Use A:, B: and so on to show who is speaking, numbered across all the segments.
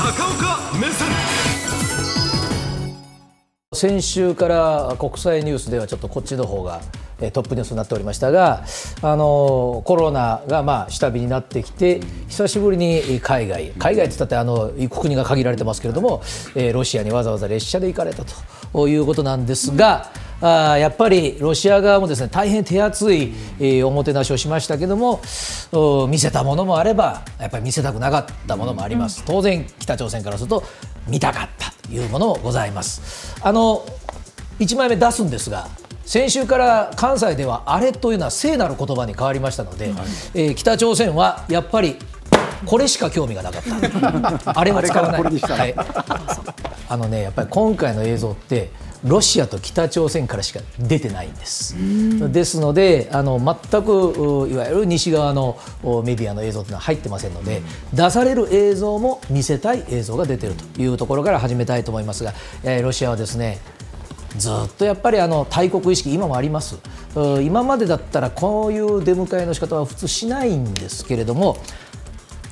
A: 高岡目線。
B: 先週から国際ニュースではちょっとこっちの方がトップニュースになっておりましたが、あのコロナがまあ下火になってきて、久しぶりに海外、海外って言ったってあの行く国が限られてますけれども、ロシアにわざわざ列車で行かれたということなんですが、あーやっぱりロシア側もですね大変手厚い、えーおもてなしをしましたけども、お見せたものもあれば、やっぱり見せたくなかったものもあります、当然、北朝鮮からすると、見たかったというものもございます。あの1枚目出すんですが先週から関西ではあれというのは聖なる言葉に変わりましたので、えー北朝鮮はやっぱりこれしか興味がなかった。あれは使わない。はい、あのねやっぱり今回の映像ってロシアと北朝鮮からしか出てないんです。ですのであの全くういわゆる西側のおメディアの映像というのは入ってませんので、出される映像も見せたい映像が出ているというところから始めたいと思いますが、えーロシアはですねずっとやっぱりあの大国意識、今もあります、う今までだったらこういう出迎えの仕方は普通しないんですけれども、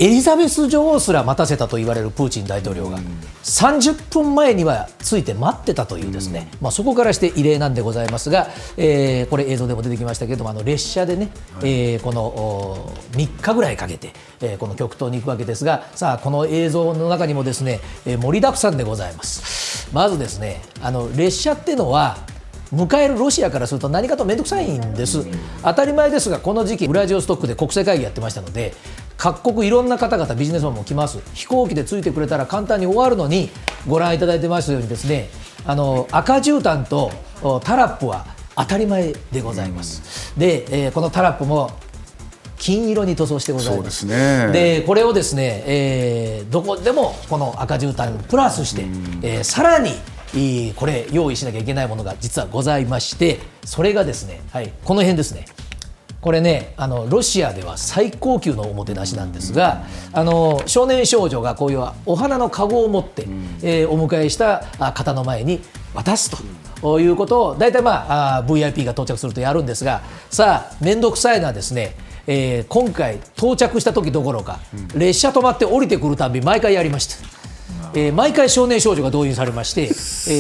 B: エリザベス女王すら待たせたと言われるプーチン大統領が、30分前にはついて待ってたという、ですね、まあ、そこからして異例なんでございますが、えーこれ、映像でも出てきましたけれども、あの列車でね、えーこのお3日ぐらいかけて、えーこの極東に行くわけですが、さあ、この映像の中にもですね、えー盛りだくさんでございます。まずですね、あの列車ってのは、迎えるロシアからすると何かと面倒くさいんです、当たり前ですが、この時期、ウラジオストックで国際会議やってましたので、各国いろんな方々、ビジネスマンも来ます、飛行機でついてくれたら簡単に終わるのに、ご覧いただいてますように、ですねあの赤絨毯とおタラップは当たり前でございます。で、えーこのタラップも金色に塗装してございます。
C: ですね。
B: でこれをですね、えーどこでもこの赤絨毯プラスして、えーさらにいいこれ用意しなきゃいけないものが実はございましてそれがですね、はい、この辺ですねこれねあのロシアでは最高級のおもてなしなんですが、あの少年少女がこういうお花の籠を持って、えーお迎えしたあ方の前に渡すということを大体、まあ、あー VIP が到着するとやるんですがさあ面倒くさいのはですねえー今回到着した時どころか、列車止まって降りてくるたび毎回やりました。えー毎回少年少女が動員されまして、え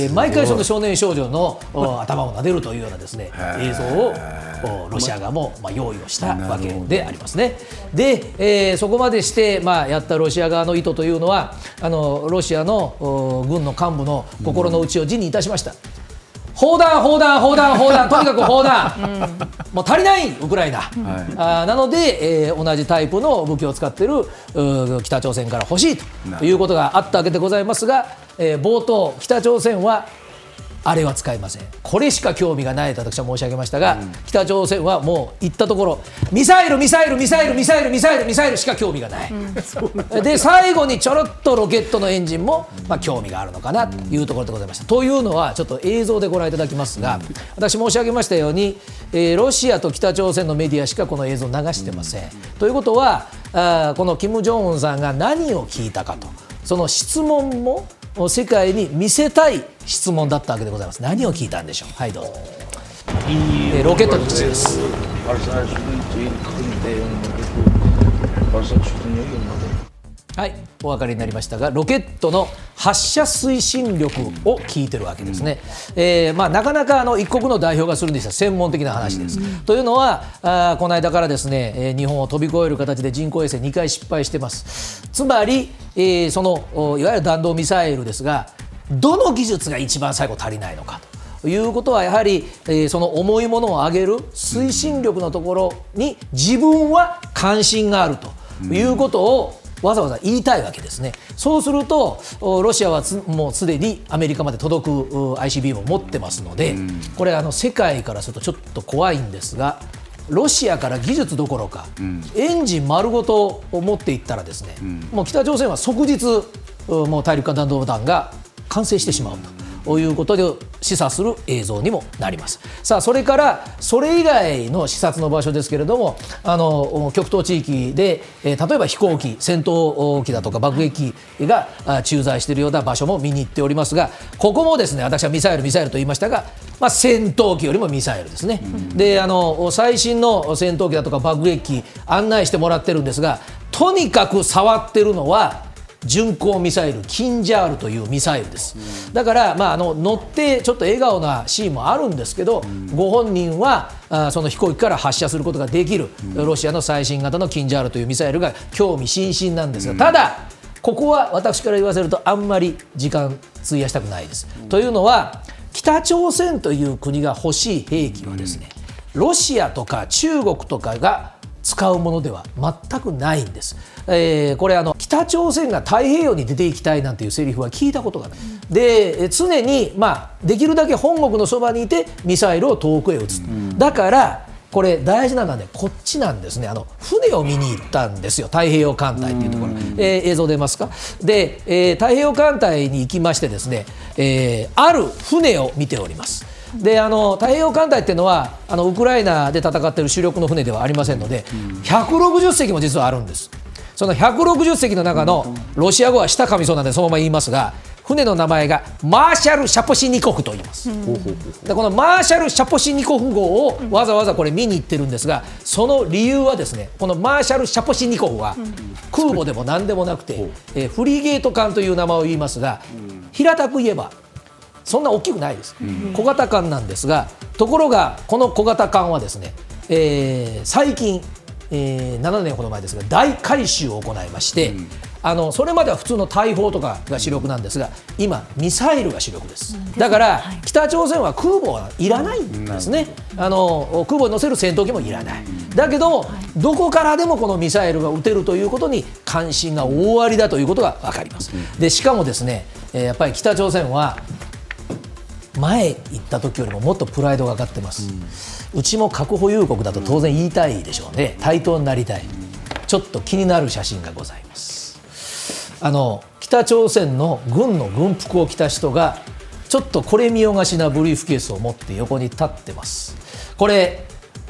B: ー毎回その少年少女のお頭を撫でるというようなですね映像をおロシア側もまあ用意をしたわけでありますね。で、えーそこまでしてまあやったロシア側の意図というのはあのロシアのお軍の幹部の心の内を辞にいたしました。砲弾、砲弾、砲弾、砲弾、とにかく砲弾、もう足りない、ウクライナ、あーなので、えー同じタイプの武器を使っている北朝鮮から欲しいということがあったわけでございますが、えー冒頭、北朝鮮はあれは使いません、これしか興味がないと私は申し上げましたが、北朝鮮はもう行ったところ、ミサイル、ミサイル、ミサイル、ミサイル、ミサイル、ミサイルしか興味がない。で最後にちょろっとロケットのエンジンも、まあ、興味があるのかなというところでございました。というのはちょっと映像でご覧いただきますが、私申し上げましたように、えーロシアと北朝鮮のメディアしかこの映像を流してません。ということはあーこのキム・ジョンウンさんが何を聞いたかとその質問も世界に見せたい質問だったわけでございます。何を聞いたんでしょう？はいどうぞ。えーロケットの基地です。はい、お分かりになりましたが、ロケットの発射推進力を聞いてるわけですね、えーまあ、なかなかあの一国の代表がするにしては専門的な話です。というのは、あーこの間からですね、えー日本を飛び越える形で人工衛星2回失敗してます。つまり、えーそのおいわゆる弾道ミサイルですが、どの技術が一番最後足りないのかと。いうことはやはり、えーその重いものを上げる推進力のところに自分は関心があるということをわざわざ言いたいわけですね。そうするとおロシアはつもうすでにアメリカまで届くう ICBM を持ってますので、これあの世界からするとちょっと怖いんですが。ロシアから技術どころか、エンジン丸ごとを持っていったらですね、もう北朝鮮は即日うもう大陸間弾道弾が完成してしまうということで示唆する映像にもなります。さあそれからそれ以外の視察の場所ですけれどもあの極東地域で、え例えば飛行機戦闘機だとか爆撃機が駐在しているような場所も見に行っておりますがここもですね私はミサイルミサイルと言いましたが、まあ、戦闘機よりもミサイルですね、であの最新の戦闘機だとか爆撃機案内してもらってるんですがとにかく触ってるのは巡航ミサイルキンジャールというミサイルです。だから、まあ、あの乗ってちょっと笑顔なシーンもあるんですけど、ご本人はあその飛行機から発射することができる。ロシアの最新型のキンジャールというミサイルが興味津々なんですがただここは私から言わせるとあんまり時間費やしたくないです。というのは北朝鮮という国が欲しい兵器はですね、ロシアとか中国とかが使うものでは全くないんです。えー、これあの北朝鮮が太平洋に出ていきたいなんていうセリフは聞いたことがない。で常にまあできるだけ本国のそばにいてミサイルを遠くへ撃つ。だからこれ大事なのはねこっちなんですね。あの船を見に行ったんですよ。太平洋艦隊っていうところ、えー、映像出ますか？で、えー、太平洋艦隊に行きましてですね、えー、ある船を見ております。であの太平洋艦隊っていうのはあのウクライナで戦っている主力の船ではありませんので160隻も実はあるんですその160隻の中のロシア語は下噛みそうなんでそのまま言いますが船の名前がマーシャル・シャポシニコフと言います、うん、でこのマーシャル・シャポシニコフ号をわざわざこれ見に行ってるんですがその理由はですねこのマーシャル・シャポシニコフは空母でも何でもなくて、えー、フリーゲート艦という名前を言いますが平たく言えばそんな大きくないです、小型艦なんですがところがこの小型艦はですね、えー、最近えー、7年ほど前ですが大改修を行いまして、うん、あのそれまでは普通の大砲とかが主力なんですが今、ミサイルが主力です、うん、だから、はい、北朝鮮は空母はいらないんですね、あの空母に乗せる戦闘機もいらない、だけども、はい、どこからでもこのミサイルが撃てるということに関心が大ありだということが分かります。でしかもですね、えー、やっぱり北朝鮮は前行った時よりももっとプライドが上がってます、う、ちも核保有国だと当然言いたいでしょうね、対等になりたい、ちょっと気になる写真がございます。あの北朝鮮の軍の軍服を着た人がちょっとこれ見よがしなブリーフケースを持って横に立ってます。これ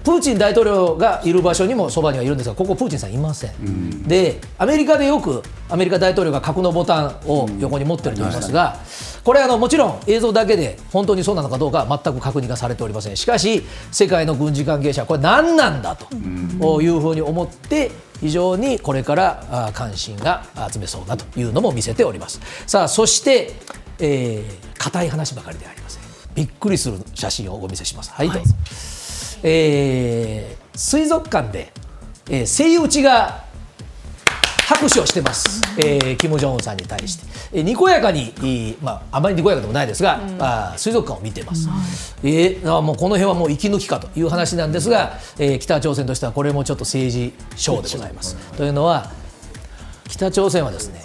B: プーチン大統領がいる場所にもそばにはいるんですが、ここ、プーチンさんいません、うん、でアメリカでよくアメリカ大統領が核のボタンを横に持ってると言いますが、これあの、もちろん映像だけで本当にそうなのかどうかは全く確認がされておりません、しかし、世界の軍事関係者、これ、何なんだというふうに思って、非常にこれから関心が集めそうだというのも見せております。さあそして、えー、硬い話ばかりではありません。びっくりする写真をお見せします。はい、どうぞ。はいえー、水族館で、えー、セイウチが拍手をしてます、えー、キム・ジョンウンさんに対して、えー、にこやかに、まあ、あまりにこやかでもないですが、うん、あ水族館を見てます、うん、えー、あもうこの辺はもう息抜きかという話なんですが、えー、北朝鮮としてはこれもちょっと政治ショーでございます。というのは北朝鮮はですね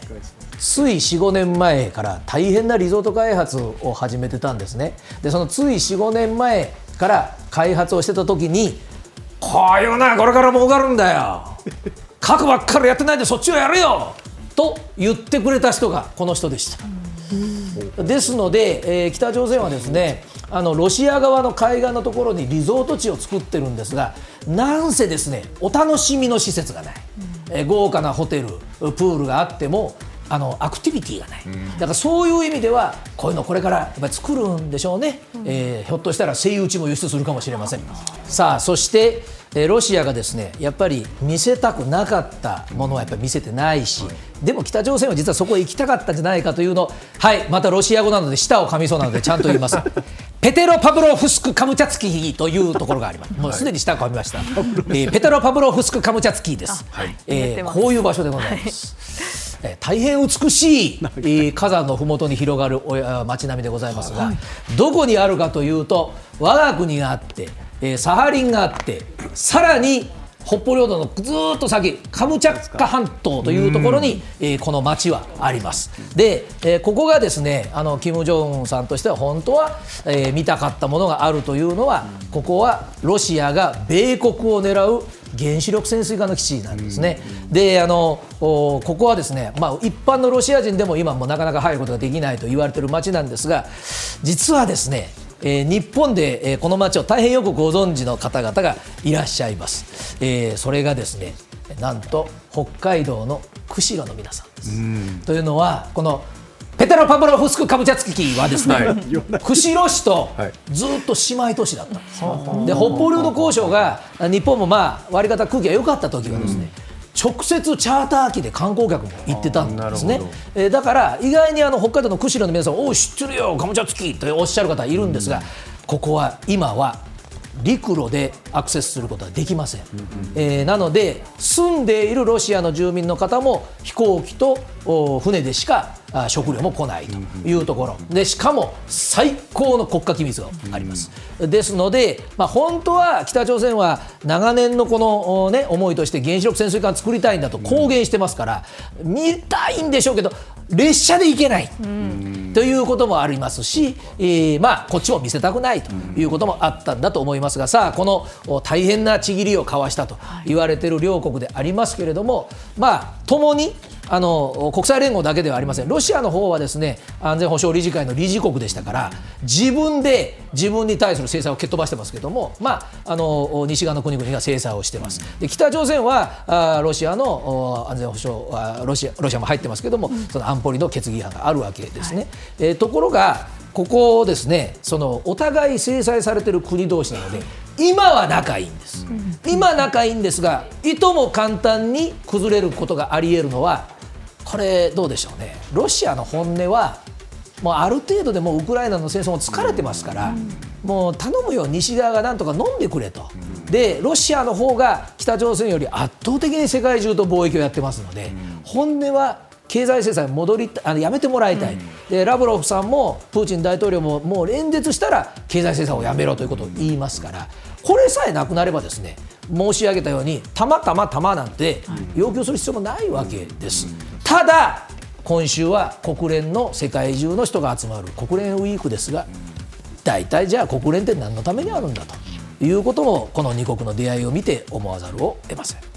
B: つい4、5年前から大変なリゾート開発を始めてたんですね。でそのつい4、5年前から開発をしてた時にこういうなこれから儲かるんだよ。核ばっかりやってないでそっちをやるよ。と言ってくれた人がこの人でした。ですので、えー、北朝鮮はですねあのロシア側の海岸のところにリゾート地を作ってるんですがなんせですねお楽しみの施設がない、えー、豪華なホテルプールがあってもあのアクティビティがない、うん、だからそういう意味ではこういうのこれからやっぱり作るんでしょうね、うん、えー、ひょっとしたらセイウチも輸出するかもしれません、うん、さあそしてえロシアがですねやっぱり見せたくなかったものはやっぱり見せてないし、でも北朝鮮は実はそこへ行きたかったんじゃないかというのはいまたロシア語なので舌を噛みそうなのでちゃんと言います。ペテロ・パブロフスク・カムチャツキーというところがあります。もうすでに舌を噛みました、えー、ペテロ・パブロフスク・カムチャツキーです、はい、えー、こういう場所でございます、はい大変美しい火山のふもとに広がる街並みでございますが、どこにあるかというと我が国があってサハリンがあってさらに北方領土のずっと先カムチャッカ半島というところに、えー、この町はあります。で、えー、ここがですねあのキム・ジョンウンさんとしては本当は、えー、見たかったものがあるというのはここはロシアが米国を狙う原子力潜水艦の基地なんですね。であのここはですね、まあ、一般のロシア人でも今もなかなか入ることができないと言われている町なんですが実はですねえー、日本で、えー、この町を大変よくご存知の方々がいらっしゃいます、えー、それがですねなんと北海道の釧路の皆さんです。というのはこのペテロ・パブロフスク・カムチャツキはですね、はい、釧路市とずっと姉妹都市だったんです、はい、で北方領土交渉が日本もまあ割り方空気が良かった時はですね、直接チャーター機で観光客も行ってたんですね、えー、だから意外にあの北海道の釧路の皆さん、おお、知ってるよ、カムチャ付きとおっしゃる方いるんですが、ここは今は陸路でアクセスすることはできません、えー、なので住んでいるロシアの住民の方も飛行機と船でしか食料も来ないというところでしかも最高の国家機密があります、ですので、まあ、本当は北朝鮮は長年のこの、ね、思いとして原子力潜水艦作りたいんだと公言してますから見たいんでしょうけど列車で行けない。ということもありますし、えー、まあ、こっちも見せたくないということもあったんだと思いますが、さあ、この大変なちぎりを交わしたと言われている両国でありますけれども、まあ、共にあの国際連合だけではありません、ロシアの方はですね安全保障理事会の理事国でしたから、自分で自分に対する制裁を蹴っ飛ばしてますけれども、まあ、あの西側の国々が制裁をしてます、で北朝鮮はあロシアの安全保障あロシア、ロシアも入ってますけれども、その安保理の決議違反があるわけですね。はい、えー、ところがここですねそのお互い制裁されてる国同士なので今は仲いいんです、今仲いいんですがいとも簡単に崩れることがありえるのはこれどうでしょうね。ロシアの本音はもうある程度でもウクライナの戦争も疲れてますから、もう頼むよ西側がなんとか飲んでくれと。でロシアの方が北朝鮮より圧倒的に世界中と貿易をやってますので、本音は経済制裁戻りあのやめてもらいたい、うん、でラブロフさんもプーチン大統領ももう演説したら経済制裁をやめろということを言いますからこれさえなくなればですね申し上げたようにたまたまたまなんて要求する必要もないわけです。ただ今週は国連の世界中の人が集まる国連ウィークですが大体じゃあ国連って何のためにあるんだということもこの2国の出会いを見て思わざるを得ません。